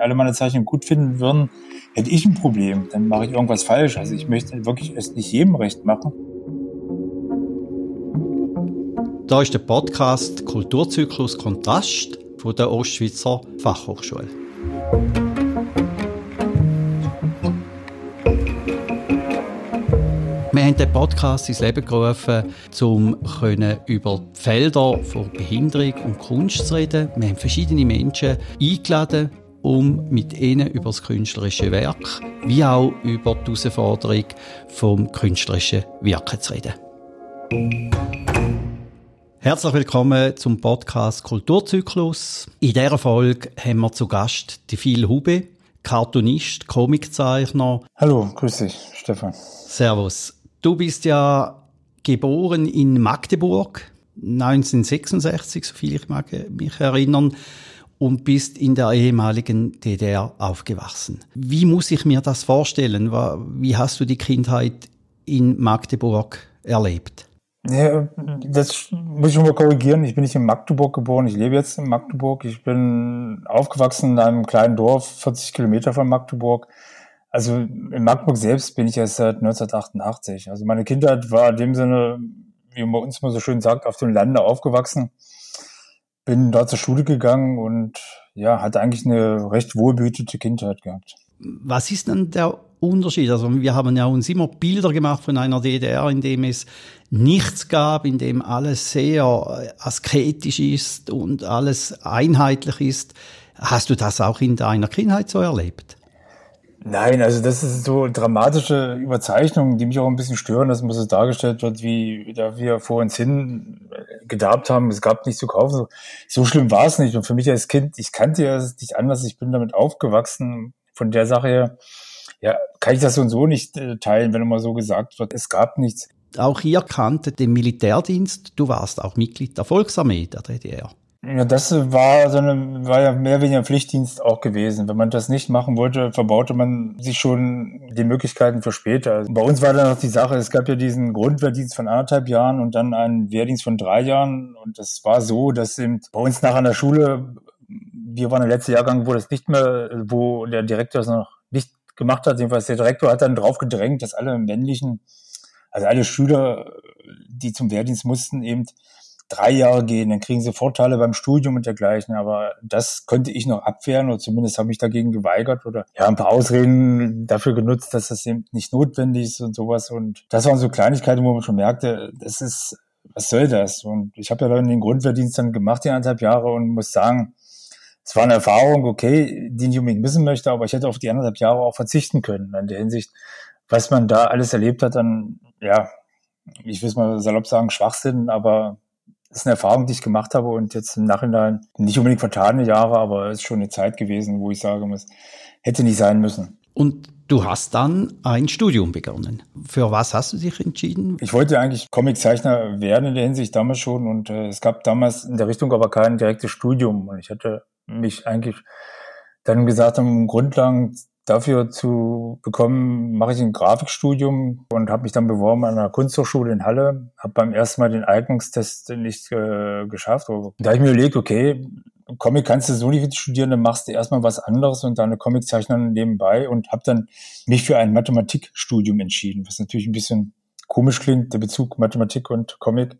alle meine Zeichnungen gut finden würden, hätte ich ein Problem. Dann mache ich irgendwas falsch. Also ich möchte wirklich es nicht jedem recht machen. Da ist der Podcast Kulturzyklus Kontrast von der Ostschweizer Fachhochschule. Wir haben den Podcast ins Leben gerufen, um über die Felder von Behinderung und Kunst zu reden. Wir haben verschiedene Menschen eingeladen, um mit ihnen über das künstlerische Werk wie auch über die Herausforderung vom künstlerischen Wirken zu reden. Herzlich willkommen zum Podcast Kulturzyklus. In dieser Folge haben wir zu Gast die Phil Hube, Cartoonist, Comiczeichner. Hallo, grüß dich, Stefan. Servus. Du bist ja geboren in Magdeburg 1966, so viel ich mag mich erinnern, und bist in der ehemaligen DDR aufgewachsen. Wie muss ich mir das vorstellen? Wie hast du die Kindheit in Magdeburg erlebt? Ja, das muss ich mal korrigieren. Ich bin nicht in Magdeburg geboren. Ich lebe jetzt in Magdeburg. Ich bin aufgewachsen in einem kleinen Dorf, 40 Kilometer von Magdeburg. Also in Magdeburg selbst bin ich erst seit 1988. Also meine Kindheit war in dem Sinne, wie man uns mal so schön sagt, auf dem Lande aufgewachsen. Bin dort zur Schule gegangen und ja, hatte eigentlich eine recht wohlbehütete Kindheit gehabt. Was ist denn der Unterschied? Also wir haben ja uns immer Bilder gemacht von einer DDR, in dem es nichts gab, in dem alles sehr asketisch ist und alles einheitlich ist. Hast du das auch in deiner Kindheit so erlebt? Nein, also das ist so dramatische Überzeichnungen, die mich auch ein bisschen stören, dass man so dargestellt wird, wie da wir vor uns hin gedarbt haben, es gab nichts zu kaufen. So, so schlimm war es nicht. Und für mich als Kind, ich kannte ja nicht anders, ich bin damit aufgewachsen. Von der Sache her, ja, kann ich das so und so nicht äh, teilen, wenn immer so gesagt wird, es gab nichts. Auch hier kannte den Militärdienst, du warst auch Mitglied der Volksarmee der DDR. Ja, das war so eine, war ja mehr oder weniger Pflichtdienst auch gewesen. Wenn man das nicht machen wollte, verbaute man sich schon die Möglichkeiten für später. Also bei uns war dann noch die Sache, es gab ja diesen Grundwehrdienst von anderthalb Jahren und dann einen Wehrdienst von drei Jahren. Und das war so, dass eben bei uns nach einer Schule, wir waren der letzte Jahrgang, wo das nicht mehr, wo der Direktor es noch nicht gemacht hat. Jedenfalls der Direktor hat dann drauf gedrängt, dass alle männlichen, also alle Schüler, die zum Wehrdienst mussten, eben drei Jahre gehen, dann kriegen sie Vorteile beim Studium und dergleichen. Aber das konnte ich noch abwehren oder zumindest habe ich dagegen geweigert oder ja, ein paar Ausreden dafür genutzt, dass das eben nicht notwendig ist und sowas. Und das waren so Kleinigkeiten, wo man schon merkte, das ist, was soll das? Und ich habe ja dann den Grundwehrdienst dann gemacht, die anderthalb Jahre und muss sagen, es war eine Erfahrung, okay, die ich unbedingt missen möchte, aber ich hätte auf die anderthalb Jahre auch verzichten können. In der Hinsicht, was man da alles erlebt hat, dann, ja, ich will es mal salopp sagen, Schwachsinn, aber das ist eine Erfahrung, die ich gemacht habe und jetzt im Nachhinein nicht unbedingt vertane Jahre, aber es ist schon eine Zeit gewesen, wo ich sage, es hätte nicht sein müssen. Und du hast dann ein Studium begonnen. Für was hast du dich entschieden? Ich wollte eigentlich Comiczeichner werden in der Hinsicht damals schon und äh, es gab damals in der Richtung aber kein direktes Studium und ich hätte mich eigentlich dann gesagt, um Grundlagen dafür zu bekommen, mache ich ein Grafikstudium und habe mich dann beworben an einer Kunsthochschule in Halle. Habe beim ersten Mal den Eignungstest nicht äh, geschafft. Da habe ich mir überlegt, okay, Comic kannst du so nicht studieren, dann machst du erstmal was anderes und deine Comiczeichnerin nebenbei und habe dann mich für ein Mathematikstudium entschieden, was natürlich ein bisschen komisch klingt, der Bezug Mathematik und Comic.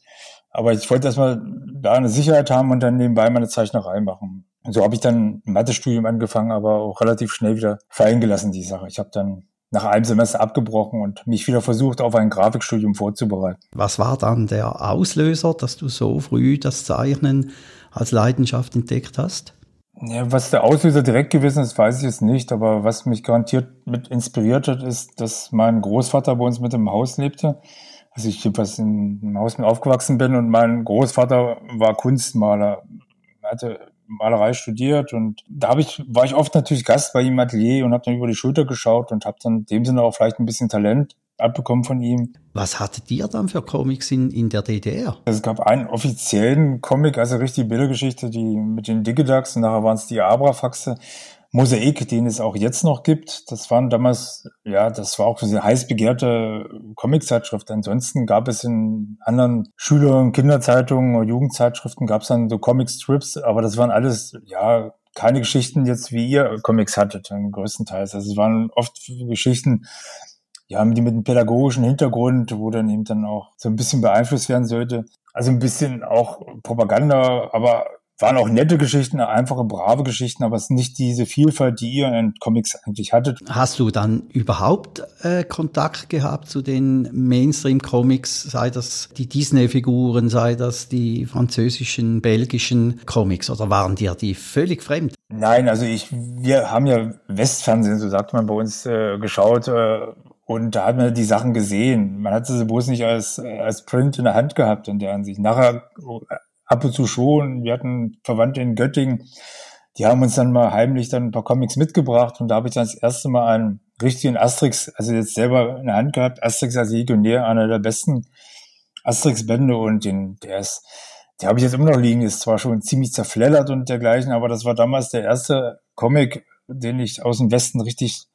Aber ich wollte erstmal da eine Sicherheit haben und dann nebenbei meine Zeichnerei machen. Und so habe ich dann ein Mathestudium angefangen, aber auch relativ schnell wieder fallen gelassen, die Sache. Ich habe dann nach einem Semester abgebrochen und mich wieder versucht, auf ein Grafikstudium vorzubereiten. Was war dann der Auslöser, dass du so früh das Zeichnen als Leidenschaft entdeckt hast? Ja, was der Auslöser direkt gewesen ist, weiß ich jetzt nicht, aber was mich garantiert mit inspiriert hat, ist, dass mein Großvater bei uns mit im Haus lebte. Also ich jedenfalls in einem Haus mit aufgewachsen bin und mein Großvater war Kunstmaler. Er hatte Malerei studiert und da hab ich, war ich oft natürlich Gast bei ihm im Atelier und habe dann über die Schulter geschaut und habe dann in dem Sinne auch vielleicht ein bisschen Talent abbekommen von ihm. Was hattet ihr dann für Comics in, in der DDR? Es gab einen offiziellen Comic, also richtig Bildergeschichte, die mit den Digidax und nachher waren es die Abrafaxe. Mosaik, den es auch jetzt noch gibt. Das waren damals, ja, das war auch eine heiß begehrte Comiczeitschrift. Ansonsten gab es in anderen Schüler- und Kinderzeitungen oder Jugendzeitschriften gab es dann so Comic-Strips, aber das waren alles, ja, keine Geschichten jetzt wie ihr Comics hattet, größtenteils. Also es waren oft Geschichten, ja, die mit einem pädagogischen Hintergrund, wo dann eben dann auch so ein bisschen beeinflusst werden sollte. Also ein bisschen auch Propaganda, aber waren auch nette Geschichten, einfache, brave Geschichten, aber es ist nicht diese Vielfalt, die ihr in Comics eigentlich hattet. Hast du dann überhaupt äh, Kontakt gehabt zu den Mainstream-Comics, sei das die Disney-Figuren, sei das die französischen, belgischen Comics, oder waren dir die völlig fremd? Nein, also ich, wir haben ja Westfernsehen, so sagt man bei uns, äh, geschaut, äh, und da hat man die Sachen gesehen. Man hat sie bloß nicht als, als Print in der Hand gehabt in der Ansicht. Nachher ab und zu schon. Wir hatten Verwandte in Göttingen, die haben uns dann mal heimlich dann ein paar Comics mitgebracht und da habe ich dann das erste Mal einen richtigen Asterix, also jetzt selber in der Hand gehabt, Asterix als Legionär, einer der besten Asterix-Bände und den, der ist, der habe ich jetzt immer noch liegen, ist zwar schon ziemlich zerfleddert und dergleichen, aber das war damals der erste Comic, den ich aus dem Westen richtig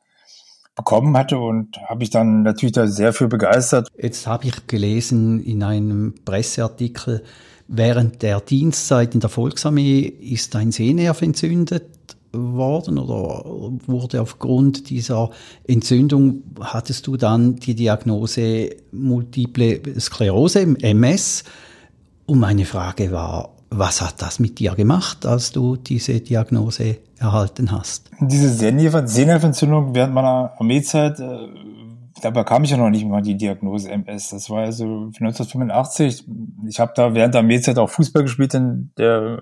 bekommen hatte und habe ich dann natürlich da sehr für begeistert. Jetzt habe ich gelesen in einem Presseartikel, Während der Dienstzeit in der Volksarmee ist dein Sehnerv entzündet worden oder wurde aufgrund dieser Entzündung, hattest du dann die Diagnose Multiple Sklerose, MS? Und meine Frage war, was hat das mit dir gemacht, als du diese Diagnose erhalten hast? Diese Sehnerventzündung während meiner Armeezeit äh, da bekam ich ja noch nicht mal die Diagnose MS. Das war also 1985. Ich habe da während der Armeezeit auch Fußball gespielt in der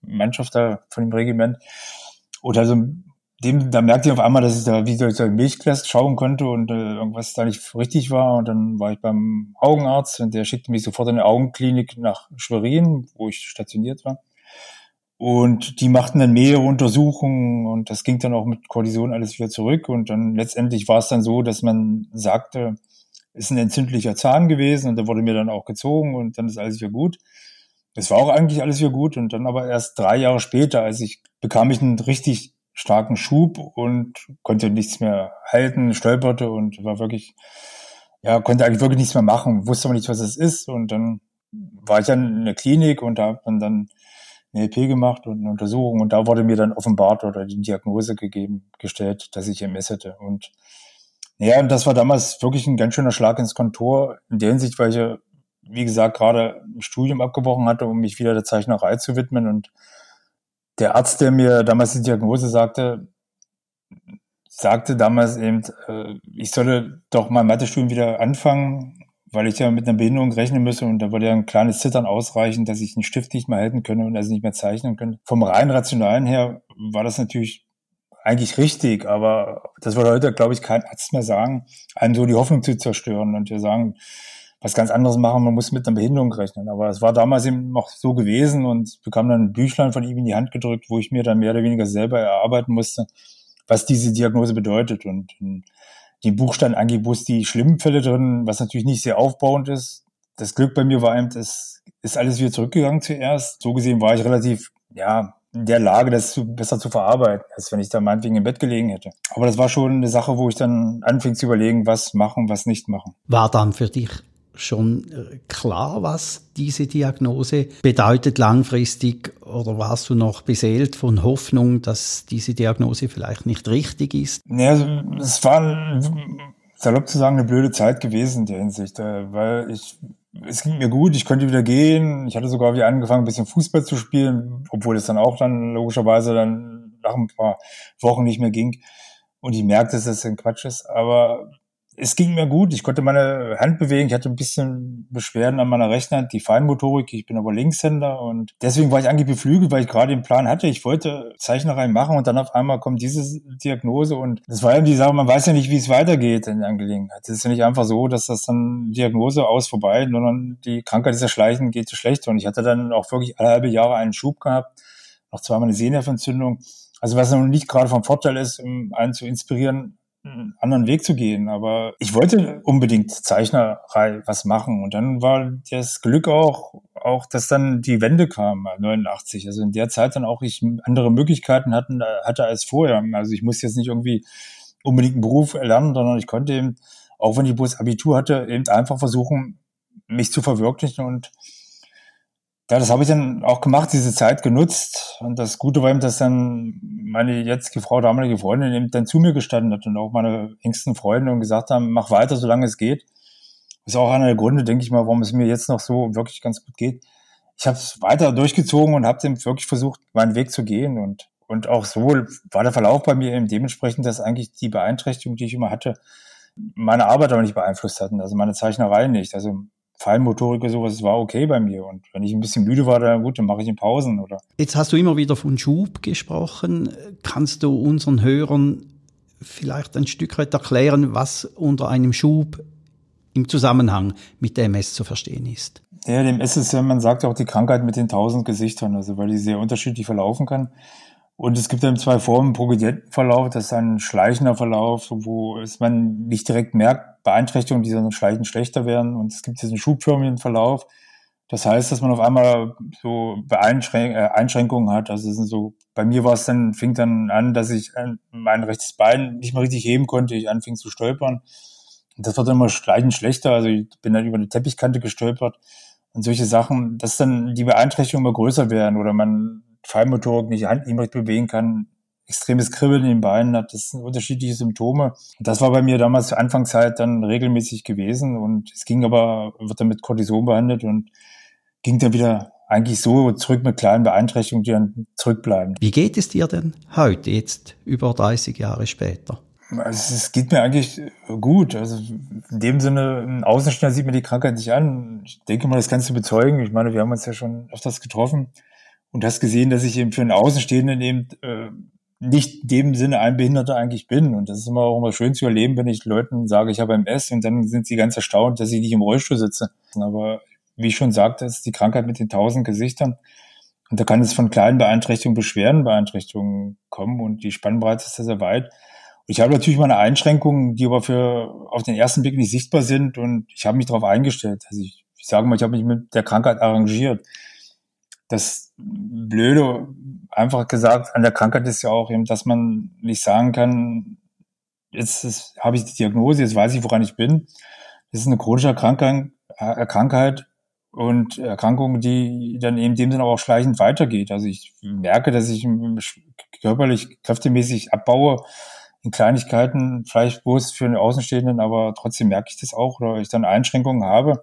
Mannschaft da von dem Regiment. Und also dem, da merkte ich auf einmal, dass ich da wie durch ein Milchglas schauen konnte und äh, irgendwas da nicht richtig war. Und dann war ich beim Augenarzt und der schickte mich sofort in eine Augenklinik nach Schwerin, wo ich stationiert war. Und die machten dann mehrere Untersuchungen und das ging dann auch mit Kortison alles wieder zurück. Und dann letztendlich war es dann so, dass man sagte, ist ein entzündlicher Zahn gewesen und der wurde mir dann auch gezogen und dann ist alles wieder gut. Es war auch eigentlich alles wieder gut und dann aber erst drei Jahre später, als ich bekam ich einen richtig starken Schub und konnte nichts mehr halten, stolperte und war wirklich, ja, konnte eigentlich wirklich nichts mehr machen, wusste aber nicht, was es ist und dann war ich dann in der Klinik und da hat man dann eine LP gemacht und eine Untersuchung und da wurde mir dann offenbart oder die Diagnose gegeben, gestellt, dass ich MS hätte. Und ja, und das war damals wirklich ein ganz schöner Schlag ins Kontor, in der Hinsicht, weil ich wie gesagt, gerade ein Studium abgebrochen hatte, um mich wieder der Zeichnerei zu widmen. Und der Arzt, der mir damals die Diagnose sagte, sagte damals eben, äh, ich solle doch mein Mathestudium wieder anfangen, weil ich ja mit einer Behinderung rechnen müsse und da würde ja ein kleines Zittern ausreichen, dass ich den Stift nicht mehr halten könne und also nicht mehr zeichnen könnte. Vom rein rationalen her war das natürlich eigentlich richtig, aber das würde heute, glaube ich, kein Arzt mehr sagen, einem so die Hoffnung zu zerstören und wir sagen, was ganz anderes machen, man muss mit einer Behinderung rechnen. Aber es war damals eben noch so gewesen und bekam dann ein Büchlein von ihm in die Hand gedrückt, wo ich mir dann mehr oder weniger selber erarbeiten musste, was diese Diagnose bedeutet. Und den Buchstaben angeht, wo es die schlimmen Fälle drin, was natürlich nicht sehr aufbauend ist. Das Glück bei mir war eben, es ist alles wieder zurückgegangen zuerst. So gesehen war ich relativ, ja, in der Lage, das zu, besser zu verarbeiten, als wenn ich da meinetwegen im Bett gelegen hätte. Aber das war schon eine Sache, wo ich dann anfing zu überlegen, was machen, was nicht machen. War dann für dich schon äh, klar, was diese Diagnose bedeutet langfristig? Oder warst du noch beseelt von Hoffnung, dass diese Diagnose vielleicht nicht richtig ist? Nee, also, es war, salopp zu sagen, eine blöde Zeit gewesen in der Hinsicht, äh, weil ich, es ging mir gut, ich konnte wieder gehen. Ich hatte sogar wieder angefangen, ein bisschen Fußball zu spielen, obwohl es dann auch dann logischerweise dann nach ein paar Wochen nicht mehr ging. Und ich merkte, dass das ein Quatsch ist. Aber es ging mir gut. Ich konnte meine Hand bewegen. Ich hatte ein bisschen Beschwerden an meiner rechten Hand, die Feinmotorik. Ich bin aber Linkshänder und deswegen war ich eigentlich beflügelt, weil ich gerade den Plan hatte. Ich wollte Zeichnerei machen und dann auf einmal kommt diese Diagnose und das war eben die Sache, man weiß ja nicht, wie es weitergeht in der Angelegenheit. Es ist ja nicht einfach so, dass das dann Diagnose aus vorbei, sondern die Krankheit ist ja schleichend, geht so schlecht und ich hatte dann auch wirklich alle halbe Jahre einen Schub gehabt, noch zweimal eine Sehnerventzündung. Also was noch nicht gerade vom Vorteil ist, um einen zu inspirieren, einen anderen Weg zu gehen. Aber ich wollte unbedingt Zeichnerei was machen. Und dann war das Glück auch, auch, dass dann die Wende kam, 89. Also in der Zeit dann auch ich andere Möglichkeiten hatten, hatte als vorher. Also ich musste jetzt nicht irgendwie unbedingt einen Beruf erlernen, sondern ich konnte eben, auch wenn ich bloß Abitur hatte, eben einfach versuchen, mich zu verwirklichen und Ja, das habe ich dann auch gemacht, diese Zeit genutzt. Und das Gute war eben, dass dann meine jetzige Frau, damalige Freundin, eben dann zu mir gestanden hat und auch meine engsten Freunde und gesagt haben, mach weiter, solange es geht. Ist auch einer der Gründe, denke ich mal, warum es mir jetzt noch so wirklich ganz gut geht. Ich habe es weiter durchgezogen und habe dann wirklich versucht, meinen Weg zu gehen. Und, und auch so war der Verlauf bei mir eben dementsprechend, dass eigentlich die Beeinträchtigung, die ich immer hatte, meine Arbeit aber nicht beeinflusst hatten, also meine Zeichnerei nicht. Also Feinmotorik oder sowas war okay bei mir. Und wenn ich ein bisschen müde war, dann gut, dann mache ich in Pausen. Oder. Jetzt hast du immer wieder von Schub gesprochen. Kannst du unseren Hörern vielleicht ein Stück weit erklären, was unter einem Schub im Zusammenhang mit der MS zu verstehen ist? Ja, dem MS ist ja, man sagt auch die Krankheit mit den tausend Gesichtern, also weil die sehr unterschiedlich verlaufen kann. Und es gibt dann zwei Formen, progredienten Verlauf, das ist ein schleichender Verlauf, wo es man nicht direkt merkt, Beeinträchtigungen, die dann schleichend schlechter werden. Und es gibt diesen schubförmigen Verlauf. Das heißt, dass man auf einmal so äh, Einschränkungen hat. Also es sind so, bei mir war es dann, fing dann an, dass ich mein rechtes Bein nicht mehr richtig heben konnte, ich anfing zu stolpern. Und das wird dann immer schleichend schlechter. Also ich bin dann über eine Teppichkante gestolpert und solche Sachen, dass dann die Beeinträchtigungen immer größer werden oder man Feinmotorik nicht, Hand nicht mehr bewegen kann, extremes Kribbeln in den Beinen hat, das sind unterschiedliche Symptome. Das war bei mir damals zur Anfangszeit dann regelmäßig gewesen und es ging aber, wird dann mit Cortison behandelt und ging dann wieder eigentlich so zurück mit kleinen Beeinträchtigungen, die dann zurückbleiben. Wie geht es dir denn heute, jetzt über 30 Jahre später? Also es geht mir eigentlich gut. Also in dem Sinne, ein Außenstehender sieht mir die Krankheit nicht an. Ich denke mal, das kannst du bezeugen. Ich meine, wir haben uns ja schon öfters getroffen und hast gesehen, dass ich eben für einen Außenstehenden eben äh, nicht in dem Sinne ein Behinderter eigentlich bin. Und das ist immer auch immer schön zu erleben, wenn ich Leuten sage, ich habe MS und dann sind sie ganz erstaunt, dass ich nicht im Rollstuhl sitze. Aber wie ich schon sagte, ist die Krankheit mit den tausend Gesichtern. Und da kann es von kleinen Beeinträchtigungen bis schweren Beeinträchtigungen kommen und die Spannbreite ist sehr weit. Und ich habe natürlich meine Einschränkungen, die aber für auf den ersten Blick nicht sichtbar sind und ich habe mich darauf eingestellt. Also ich, ich sage mal, ich habe mich mit der Krankheit arrangiert. Das Blöde, einfach gesagt, an der Krankheit ist ja auch eben, dass man nicht sagen kann, jetzt habe ich die Diagnose, jetzt weiß ich, woran ich bin. Das ist eine chronische Krankheit, äh, Krankheit und Erkrankung, die dann eben dem Sinne auch schleichend weitergeht. Also ich merke, dass ich körperlich, kräftemäßig abbaue in Kleinigkeiten, vielleicht bloß für einen Außenstehenden, aber trotzdem merke ich das auch oder ich dann Einschränkungen habe.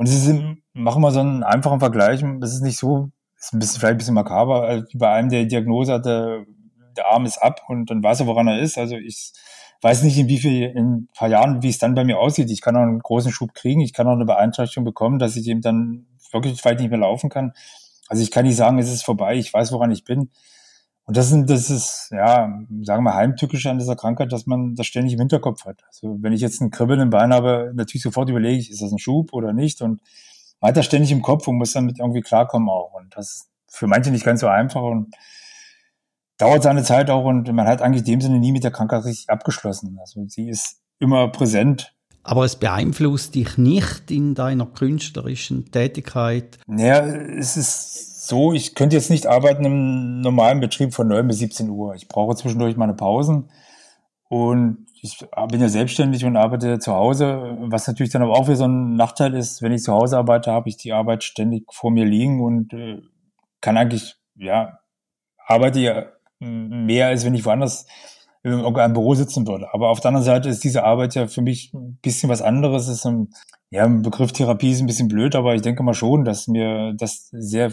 Und es ist, machen wir so einen einfachen Vergleich. Es ist nicht so, ist ein bisschen, vielleicht ein bisschen makaber, also bei einem, der Diagnose hatte, der Arm ist ab und dann weiß er, woran er ist. Also ich weiß nicht, in wie viel, in ein paar Jahren, wie es dann bei mir aussieht. Ich kann auch einen großen Schub kriegen. Ich kann auch eine Beeinträchtigung bekommen, dass ich eben dann wirklich weit nicht mehr laufen kann. Also ich kann nicht sagen, es ist vorbei. Ich weiß, woran ich bin. Und das, sind, das ist, ja, sagen wir heimtückisch an dieser Krankheit, dass man das ständig im Hinterkopf hat. Also wenn ich jetzt ein Kribbeln im Bein habe, natürlich sofort überlege ich, ist das ein Schub oder nicht? Und man hat das ständig im Kopf und muss damit irgendwie klarkommen auch. Und das ist für manche nicht ganz so einfach und dauert seine Zeit auch und man hat eigentlich in dem Sinne nie mit der Krankheit richtig abgeschlossen. Also sie ist immer präsent. Aber es beeinflusst dich nicht in deiner künstlerischen Tätigkeit? Naja, es ist so, ich könnte jetzt nicht arbeiten im normalen Betrieb von 9 bis 17 Uhr. Ich brauche zwischendurch meine Pausen. Und ich bin ja selbstständig und arbeite zu Hause, was natürlich dann aber auch wieder so ein Nachteil ist, wenn ich zu Hause arbeite, habe ich die Arbeit ständig vor mir liegen und äh, kann eigentlich, ja, arbeite ja mehr, als wenn ich woanders in irgendeinem Büro sitzen würde. Aber auf der anderen Seite ist diese Arbeit ja für mich ein bisschen was anderes. Es ist ein, ja, ein Begriff Therapie ist ein bisschen blöd, aber ich denke mal schon, dass mir das sehr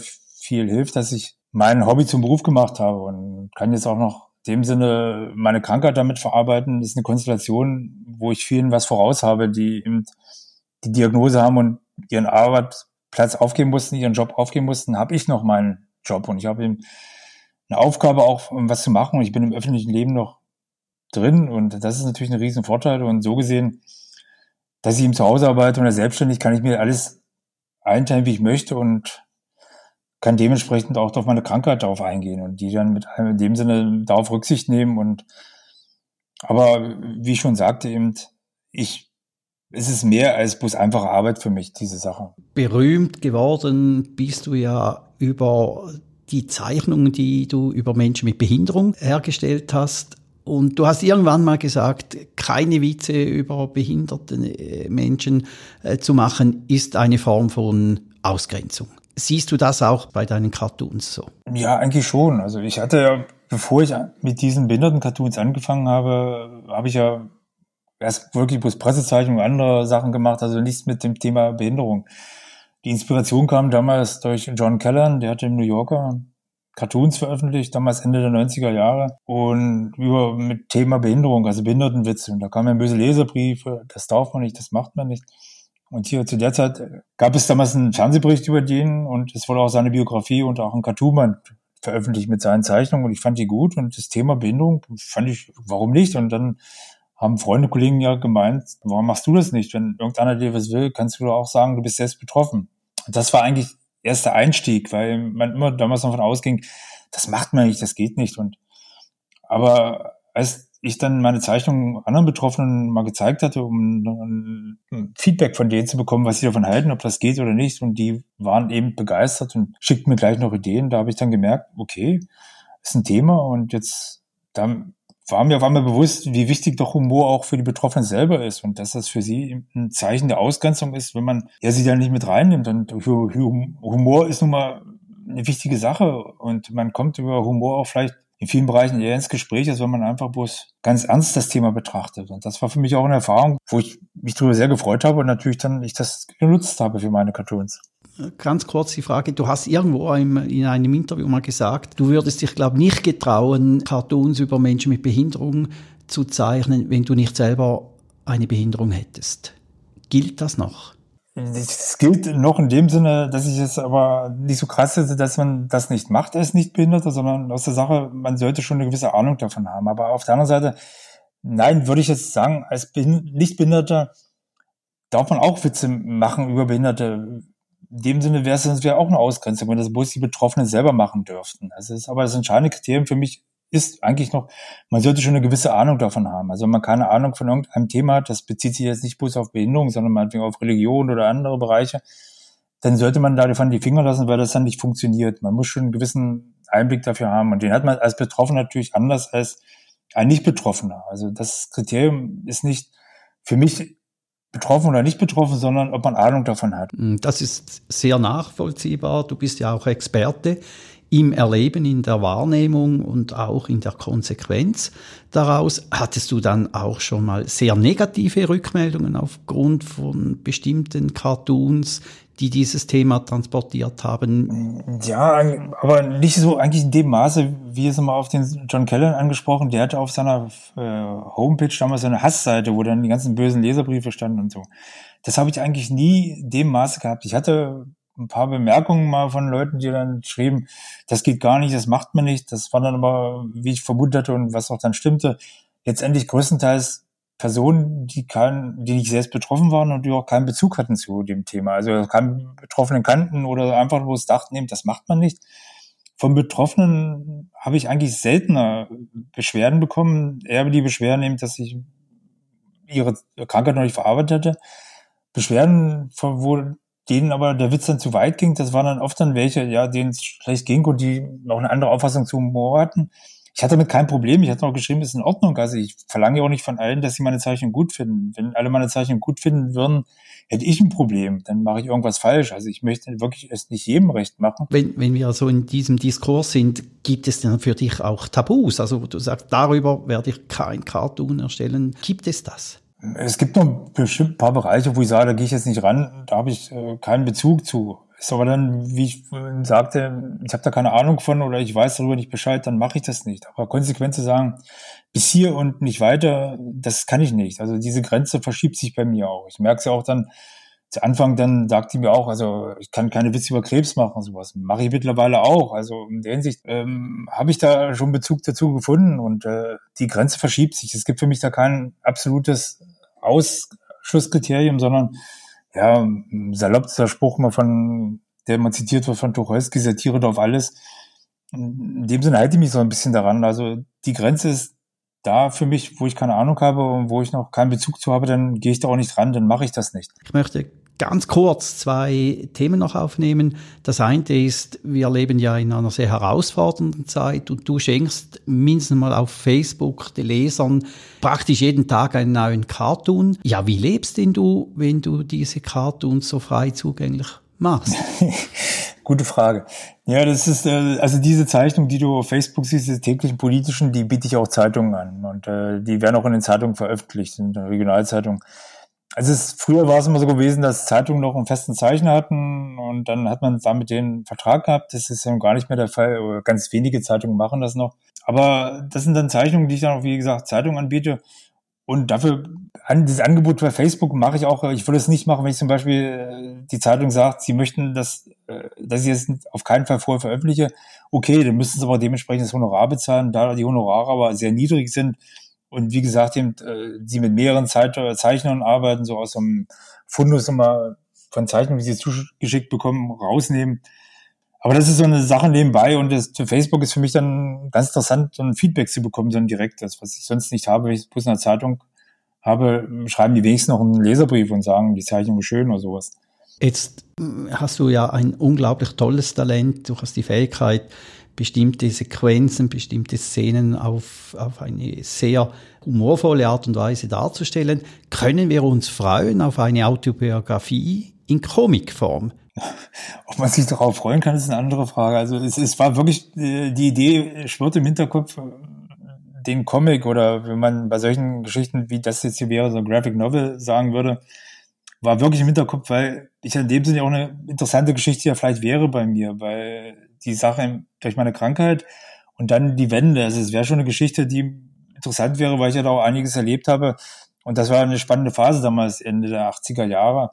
viel hilft, dass ich mein Hobby zum Beruf gemacht habe und kann jetzt auch noch in dem Sinne meine Krankheit damit verarbeiten. Das ist eine Konstellation, wo ich vielen was voraus habe, die eben die Diagnose haben und ihren Arbeitsplatz aufgeben mussten, ihren Job aufgeben mussten, habe ich noch meinen Job. Und ich habe eben eine Aufgabe auch, um was zu machen. Und ich bin im öffentlichen Leben noch drin. Und das ist natürlich ein riesen Vorteil und so gesehen, dass ich im Zuhause arbeite und selbstständig kann ich mir alles einteilen, wie ich möchte. Und kann dementsprechend auch auf meine Krankheit darauf eingehen und die dann mit in dem Sinne darauf Rücksicht nehmen und aber wie ich schon sagte eben, ich es ist mehr als bloß einfache Arbeit für mich, diese Sache. Berühmt geworden bist du ja über die Zeichnungen, die du über Menschen mit Behinderung hergestellt hast. Und du hast irgendwann mal gesagt, keine Witze über behinderte Menschen äh, zu machen, ist eine Form von Ausgrenzung. Siehst du das auch bei deinen Cartoons so? Ja, eigentlich schon. Also ich hatte ja, bevor ich mit diesen Behinderten-Cartoons angefangen habe, habe ich ja erst wirklich bloß Pressezeichnungen und andere Sachen gemacht, also nichts mit dem Thema Behinderung. Die Inspiration kam damals durch John Callan, der hatte im New Yorker Cartoons veröffentlicht, damals Ende der 90er Jahre und über mit Thema Behinderung, also Behindertenwitze. Und da kamen ja böse Leserbriefe, das darf man nicht, das macht man nicht. Und hier zu der Zeit gab es damals einen Fernsehbericht über den und es wurde auch seine Biografie und auch ein Cartoon veröffentlicht mit seinen Zeichnungen und ich fand die gut und das Thema Behinderung fand ich, warum nicht? Und dann haben Freunde, Kollegen ja gemeint, warum machst du das nicht? Wenn irgendeiner dir was will, kannst du auch sagen, du bist selbst betroffen. Und das war eigentlich erster Einstieg, weil man immer damals davon ausging, das macht man nicht, das geht nicht. Und aber als ich dann meine Zeichnungen anderen Betroffenen mal gezeigt hatte, um Feedback von denen zu bekommen, was sie davon halten, ob das geht oder nicht, und die waren eben begeistert und schickten mir gleich noch Ideen. Da habe ich dann gemerkt, okay, ist ein Thema und jetzt dann war mir, war mir bewusst, wie wichtig doch Humor auch für die Betroffenen selber ist und dass das für sie ein Zeichen der Ausgrenzung ist, wenn man ja sie dann nicht mit reinnimmt. Und Humor ist nun mal eine wichtige Sache und man kommt über Humor auch vielleicht in vielen Bereichen eher ins Gespräch, als wenn man einfach bloß ganz ernst das Thema betrachtet. Und das war für mich auch eine Erfahrung, wo ich mich darüber sehr gefreut habe und natürlich dann ich das genutzt habe für meine Cartoons. Ganz kurz die Frage, du hast irgendwo in einem Interview mal gesagt, du würdest dich, glaube ich, nicht getrauen, Cartoons über Menschen mit Behinderung zu zeichnen, wenn du nicht selber eine Behinderung hättest. Gilt das noch? Es gilt noch in dem Sinne, dass ich es aber nicht so krass finde, dass man das nicht macht als Nichtbehinderter, sondern aus der Sache, man sollte schon eine gewisse Ahnung davon haben. Aber auf der anderen Seite, nein, würde ich jetzt sagen, als Nichtbehinderter darf man auch Witze machen über Behinderte in dem Sinne wäre es wär auch eine Ausgrenzung, wenn das bloß die Betroffenen selber machen dürften. Also ist aber das entscheidende Kriterium für mich ist eigentlich noch, man sollte schon eine gewisse Ahnung davon haben. Also wenn man keine Ahnung von irgendeinem Thema hat, das bezieht sich jetzt nicht bloß auf Behinderung, sondern meinetwegen auf Religion oder andere Bereiche, dann sollte man davon die Finger lassen, weil das dann nicht funktioniert. Man muss schon einen gewissen Einblick dafür haben. Und den hat man als Betroffener natürlich anders als ein Nicht-Betroffener. Also das Kriterium ist nicht für mich betroffen oder nicht betroffen, sondern ob man Ahnung davon hat. Das ist sehr nachvollziehbar. Du bist ja auch Experte im Erleben, in der Wahrnehmung und auch in der Konsequenz daraus. Hattest du dann auch schon mal sehr negative Rückmeldungen aufgrund von bestimmten Cartoons, die dieses Thema transportiert haben. Ja, aber nicht so eigentlich in dem Maße, wie es immer auf den John Kellan angesprochen. Der hatte auf seiner äh, Homepage damals eine Hassseite, wo dann die ganzen bösen Leserbriefe standen und so. Das habe ich eigentlich nie in dem Maße gehabt. Ich hatte ein paar Bemerkungen mal von Leuten, die dann schrieben, das geht gar nicht, das macht man nicht. Das war dann aber, wie ich vermutet hatte und was auch dann stimmte, letztendlich größtenteils Personen, die kein, die nicht selbst betroffen waren und die auch keinen Bezug hatten zu dem Thema. Also keinen Betroffenen kannten oder einfach bloß dachten, eben, das macht man nicht. Von Betroffenen habe ich eigentlich seltener Beschwerden bekommen. Eher die Beschwerden eben, dass ich ihre Krankheit noch nicht verarbeitet hatte. Beschwerden, wo denen aber der Witz dann zu weit ging, das waren dann oft dann welche, ja, denen es schlecht ging und die noch eine andere Auffassung zu Humor hatten. Ich hatte damit kein Problem. Ich hatte auch geschrieben, ist in Ordnung. Also ich verlange ja auch nicht von allen, dass sie meine Zeichnung gut finden. Wenn alle meine Zeichnung gut finden würden, hätte ich ein Problem. Dann mache ich irgendwas falsch. Also ich möchte wirklich es nicht jedem recht machen. Wenn, wenn wir so in diesem Diskurs sind, gibt es denn für dich auch Tabus? Also du sagst, darüber werde ich kein Cartoon erstellen. Gibt es das? Es gibt noch bestimmt ein paar Bereiche, wo ich sage, da gehe ich jetzt nicht ran, da habe ich äh, keinen Bezug zu. Ist aber dann, wie ich sagte, ich habe da keine Ahnung von oder ich weiß darüber nicht Bescheid, dann mache ich das nicht. Aber konsequent zu sagen, bis hier und nicht weiter, das kann ich nicht. Also diese Grenze verschiebt sich bei mir auch. Ich merke es ja auch dann, zu Anfang dann sagt die mir auch, also ich kann keine Witze über Krebs machen, sowas mache ich mittlerweile auch. Also in der Hinsicht ähm, habe ich da schon Bezug dazu gefunden und äh, die Grenze verschiebt sich. Es gibt für mich da kein absolutes Ausschlusskriterium, sondern ja, salopp ist der Spruch mal von, der man zitiert wird von Tucholsky, Satire auf alles. In dem Sinne halte ich mich so ein bisschen daran. Also die Grenze ist da für mich, wo ich keine Ahnung habe und wo ich noch keinen Bezug zu habe, dann gehe ich da auch nicht ran, dann mache ich das nicht. Ich möchte ganz kurz zwei Themen noch aufnehmen. Das eine ist, wir leben ja in einer sehr herausfordernden Zeit und du schenkst mindestens mal auf Facebook den Lesern praktisch jeden Tag einen neuen Cartoon. Ja, wie lebst denn du, wenn du diese Cartoons so frei zugänglich machst? Gute Frage. Ja, das ist, äh, also diese Zeichnung, die du auf Facebook siehst, diese täglichen politischen, die biete ich auch Zeitungen an. Und äh, die werden auch in den Zeitungen veröffentlicht, in der Regionalzeitung. Also es, früher war es immer so gewesen, dass Zeitungen noch einen festen Zeichner hatten und dann hat man da mit denen Vertrag gehabt. Das ist ja gar nicht mehr der Fall. Ganz wenige Zeitungen machen das noch. Aber das sind dann Zeichnungen, die ich dann auch, wie gesagt, Zeitungen anbiete. Und dafür, an dieses Angebot bei Facebook mache ich auch, ich würde es nicht machen, wenn ich zum Beispiel äh, die Zeitung sagt, sie möchten, dass, äh, dass ich es auf keinen Fall vorher veröffentliche. Okay, dann müssen sie aber dementsprechend das Honorar bezahlen, da die Honorare aber sehr niedrig sind. Und wie gesagt, eben, äh, sie mit mehreren Zeichnern arbeiten, so aus einem Fundus immer von Zeichnungen, die sie zugeschickt bekommen, rausnehmen. Aber das ist so eine Sache nebenbei und das, Facebook ist für mich dann ganz interessant, so ein Feedback zu bekommen, so ein direktes, was ich sonst nicht habe, wenn ich bloß in der Zeitung habe, schreiben die wenigstens noch einen Leserbrief und sagen, die Zeichnung ist schön oder sowas. Jetzt äh, hast du ja ein unglaublich tolles Talent, du hast die Fähigkeit, bestimmte Sequenzen, bestimmte Szenen auf, auf eine sehr humorvolle Art und Weise darzustellen. Können wir uns freuen auf eine Autobiografie in Comicform? Ob man sich darauf freuen kann, ist eine andere Frage. Also es, es war wirklich, äh, die Idee schwirrt im Hinterkopf, äh, den Comic oder wenn man bei solchen Geschichten wie das jetzt hier wäre, so ein Graphic Novel sagen würde, war wirklich im Hinterkopf, weil ich in dem Sinne auch eine interessante Geschichte ja vielleicht wäre bei mir, weil die Sache durch meine Krankheit und dann die Wende, also es wäre schon eine Geschichte, die interessant wäre, weil ich ja da auch einiges erlebt habe und das war eine spannende Phase damals, Ende der 80er Jahre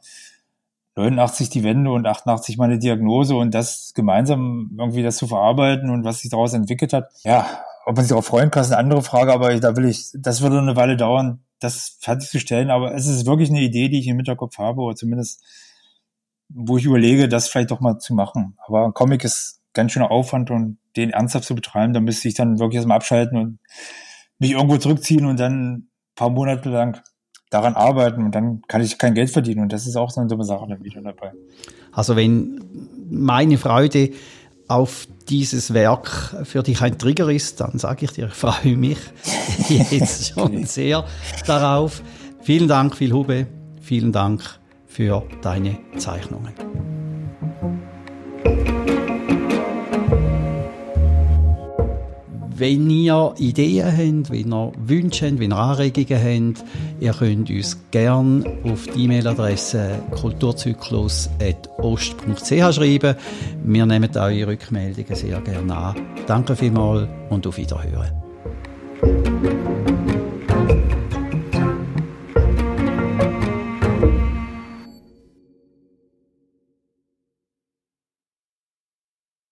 89 die Wende und 88 meine Diagnose und das gemeinsam irgendwie das zu verarbeiten und was sich daraus entwickelt hat. Ja, ob man sich darauf freuen kann, ist eine andere Frage, aber da will ich, das würde eine Weile dauern, das fertigzustellen, aber es ist wirklich eine Idee, die ich im Hinterkopf habe oder zumindest, wo ich überlege, das vielleicht doch mal zu machen. Aber ein Comic ist ganz schöner Aufwand und den ernsthaft zu betreiben, da müsste ich dann wirklich erstmal abschalten und mich irgendwo zurückziehen und dann ein paar Monate lang daran arbeiten und dann kann ich kein Geld verdienen und das ist auch so eine dumme Sache dann wieder dabei. Also wenn meine Freude auf dieses Werk für dich ein Trigger ist, dann sage ich dir, ich freue mich jetzt schon sehr darauf. Vielen Dank, Phil Hube. Vielen Dank für deine Zeichnungen. Wenn ihr Ideen habt, wenn ihr Wünsche habt, wenn ihr Anregungen habt, ihr könnt uns gerne auf die E-Mail-Adresse kulturzyklus.ost.ch schreiben. Wir nehmen eure Rückmeldungen sehr gerne an. Danke vielmals und auf Wiederhören.